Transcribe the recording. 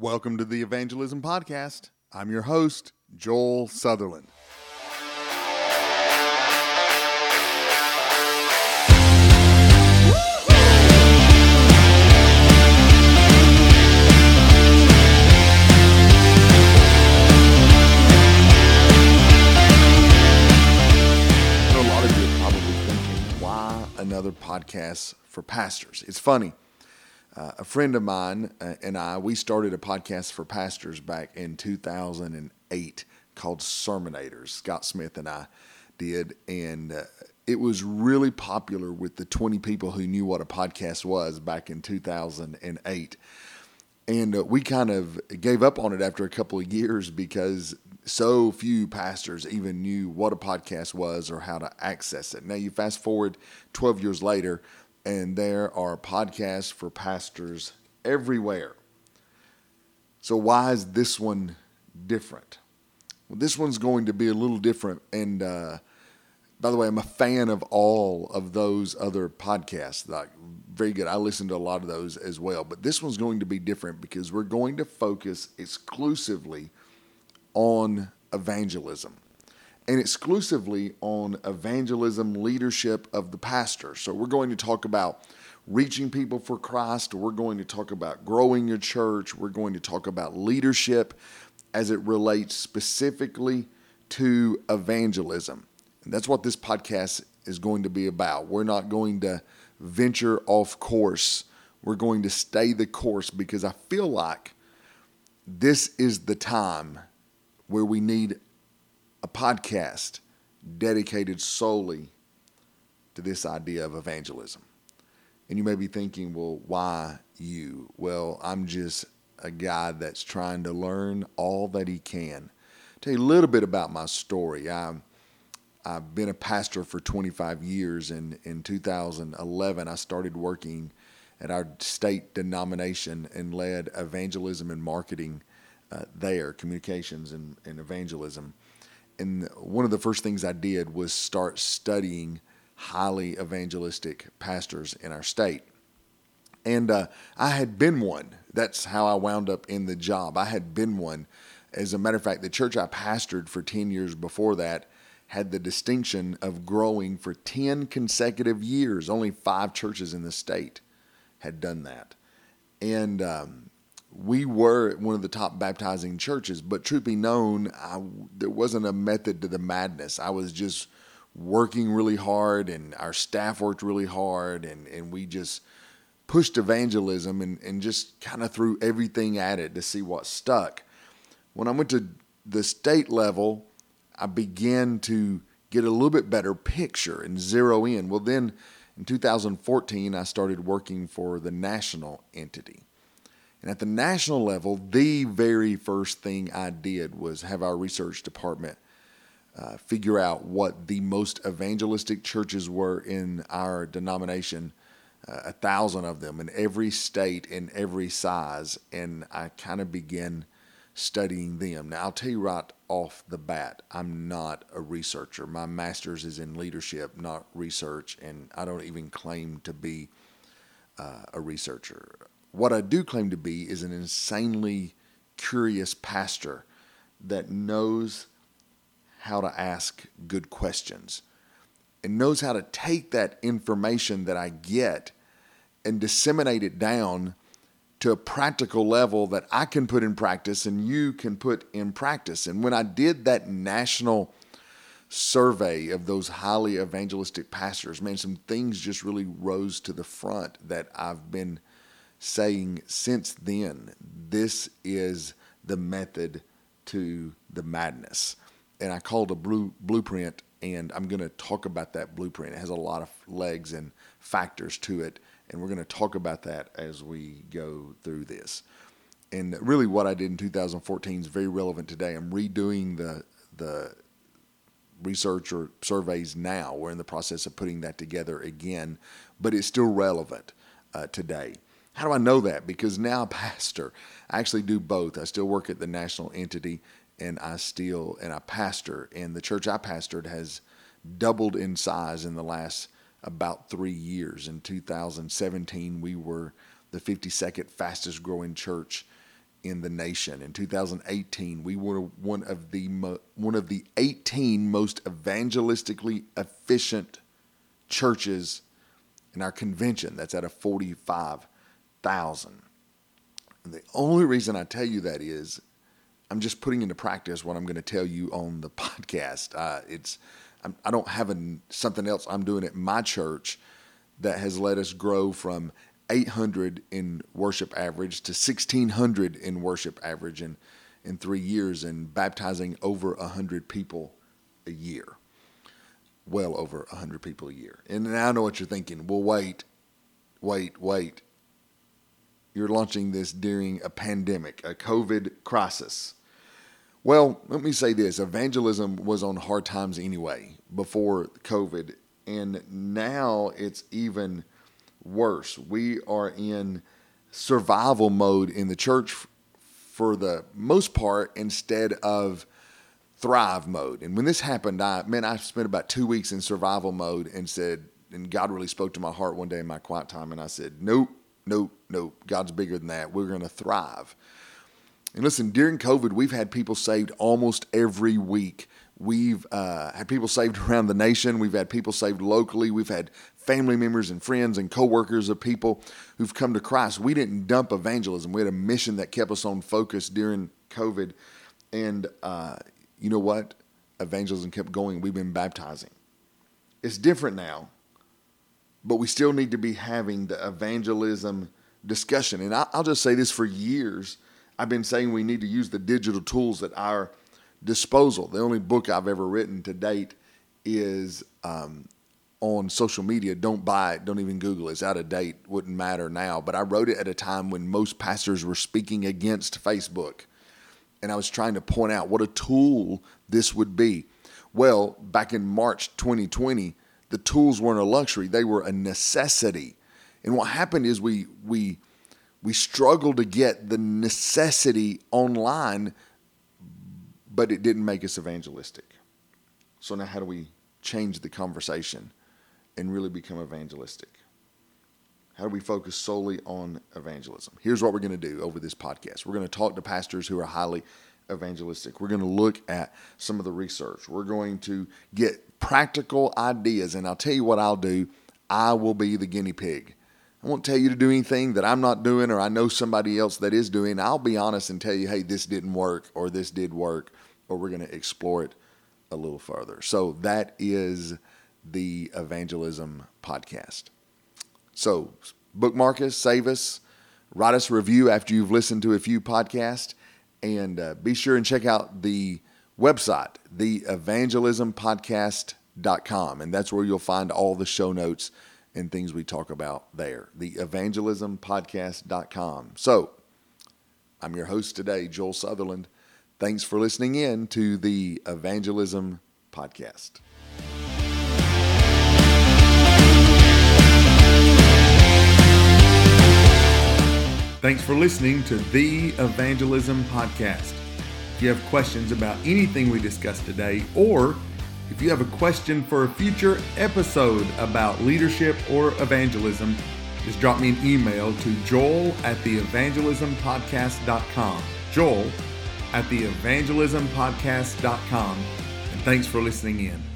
Welcome to the Evangelism Podcast. I'm your host, Joel Southerland. So a lot of you are probably thinking, why another podcast for pastors? It's funny. Uh, a friend of mine uh, and I, we started a podcast for pastors back in 2008 called Sermonators. Scott Smith and I did, and uh, it was really popular with the 20 people who knew what a podcast was back in 2008. And uh, we kind of gave up on it after a couple of years because so few pastors even knew what a podcast was or how to access it. Now, you fast forward 12 years later, and there are podcasts for pastors everywhere. So, why is this one different? Well, this one's going to be a little different. And uh, by the way, I'm a fan of all of those other podcasts. Like, very good. I listen to a lot of those as well. But this one's going to be different because we're going to focus exclusively on evangelism and exclusively on evangelism leadership of the pastor. So we're going to talk about reaching people for Christ, we're going to talk about growing your church, we're going to talk about leadership as it relates specifically to evangelism. And that's what this podcast is going to be about. We're not going to venture off course. We're going to stay the course because I feel like this is the time where we need a podcast dedicated solely to this idea of evangelism. And you may be thinking, well, why you? Well, I'm just a guy that's trying to learn all that he can. Tell you a little bit about my story. I, I've been a pastor for 25 years, and in 2011, I started working at our state denomination and led evangelism and marketing uh, there, communications and, and evangelism. And one of the first things I did was start studying highly evangelistic pastors in our state. And uh, I had been one. That's how I wound up in the job. I had been one. As a matter of fact, the church I pastored for 10 years before that had the distinction of growing for 10 consecutive years. Only five churches in the state had done that. And um, we were one of the top baptizing churches, but truth be known, I, there wasn't a method to the madness. I was just working really hard, and our staff worked really hard, and, and we just pushed evangelism and, and just kind of threw everything at it to see what stuck. When I went to the state level, I began to get a little bit better picture and zero in. Well, then in 2014, I started working for the national entity. And at the national level, the very first thing I did was have our research department uh, figure out what the most evangelistic churches were in our denomination, uh, a thousand of them in every state, in every size. And I kind of began studying them. Now, I'll tell you right off the bat, I'm not a researcher. My master's is in leadership, not research, and I don't even claim to be uh, a researcher. What I do claim to be is an insanely curious pastor that knows how to ask good questions and knows how to take that information that I get and disseminate it down to a practical level that I can put in practice and you can put in practice. And when I did that national survey of those highly evangelistic pastors, man, some things just really rose to the front that I've been saying since then. This is the method to the madness. And I called a blue, blueprint, and I'm going to talk about that blueprint. It has a lot of legs and factors to it and we're going to talk about that as we go through this. And really, what I did in 2014 is very relevant today. I'm redoing the the research or surveys now. We're in the process of putting that together again, but it's still relevant uh, today. How do I know that? Because now, pastor, I actually do both. I still work at the national entity, and I still and I pastor. And the church I pastored has doubled in size in the last about three years. In 2017, we were the 52nd fastest growing church in the nation. In 2018, we were one of the mo- one of the 18 most evangelistically efficient churches in our convention. That's out of 45,000. And the only reason I tell you that is I'm just putting into practice what I'm going to tell you on the podcast. Uh, it's I'm, I do not have an, something else I'm doing at my church that has let us grow from 800 in worship average to 1600 in worship average in, in three years and baptizing over 100 people a year. Well over 100 people a year. And I know what you're thinking. Well, wait, wait, wait. You're launching this during a pandemic, a COVID crisis. Well, let me say this evangelism was on hard times anyway before COVID, and now it's even worse. We are in survival mode in the church for the most part instead of thrive mode. And when this happened, I man, I spent about two weeks in survival mode and said, and God really spoke to my heart one day in my quiet time, and I said, Nope, nope, nope. God's bigger than that. We're going to thrive. And listen, during COVID, we've had people saved almost every week. We've uh, had people saved around the nation. We've had people saved locally. We've had family members and friends and coworkers of people who've come to Christ. We didn't dump evangelism. We had a mission that kept us on focus during COVID. And uh, you know what? Evangelism kept going. We've been baptizing. It's different now, but we still need to be having the evangelism discussion. And I'll just say this for years I've been saying we need to use the digital tools at our disposal. The only book I've ever written to date is um, on social media. Don't buy it. Don't even Google it. It's out of date. Wouldn't matter now. But I wrote it at a time when most pastors were speaking against Facebook. And I was trying to point out what a tool this would be. Well, back in March 2020, the tools weren't a luxury, they were a necessity. And what happened is we, we, we struggled to get the necessity online, but it didn't make us evangelistic. So now, how do we change the conversation and really become evangelistic? How do we focus solely on evangelism? Here's what we're going to do over this podcast we're going to talk to pastors who are highly evangelistic. We're going to look at some of the research. We're going to get practical ideas. And I'll tell you what I'll do I will be the guinea pig. I won't tell you to do anything that I'm not doing or I know somebody else that is doing. I'll be honest and tell you, hey, this didn't work or this did work, or we're going to explore it a little further. So that is the Evangelism Podcast. So bookmark us, save us, write us a review after you've listened to a few podcasts, and uh, be sure and check out the website, theevangelismpodcast.com, and that's where you'll find all the show notes and things we talk about there. The evangelismpodcast.com. So, I'm your host today, Joel Southerland. Thanks for listening in to the Evangelism Podcast. Thanks for listening to the Evangelism Podcast. If you have questions about anything we discussed today or if you have a question for a future episode about leadership or evangelism, just drop me an email to joel at theevangelismpodcast.com. Joel at theevangelismpodcast.com. And thanks for listening in.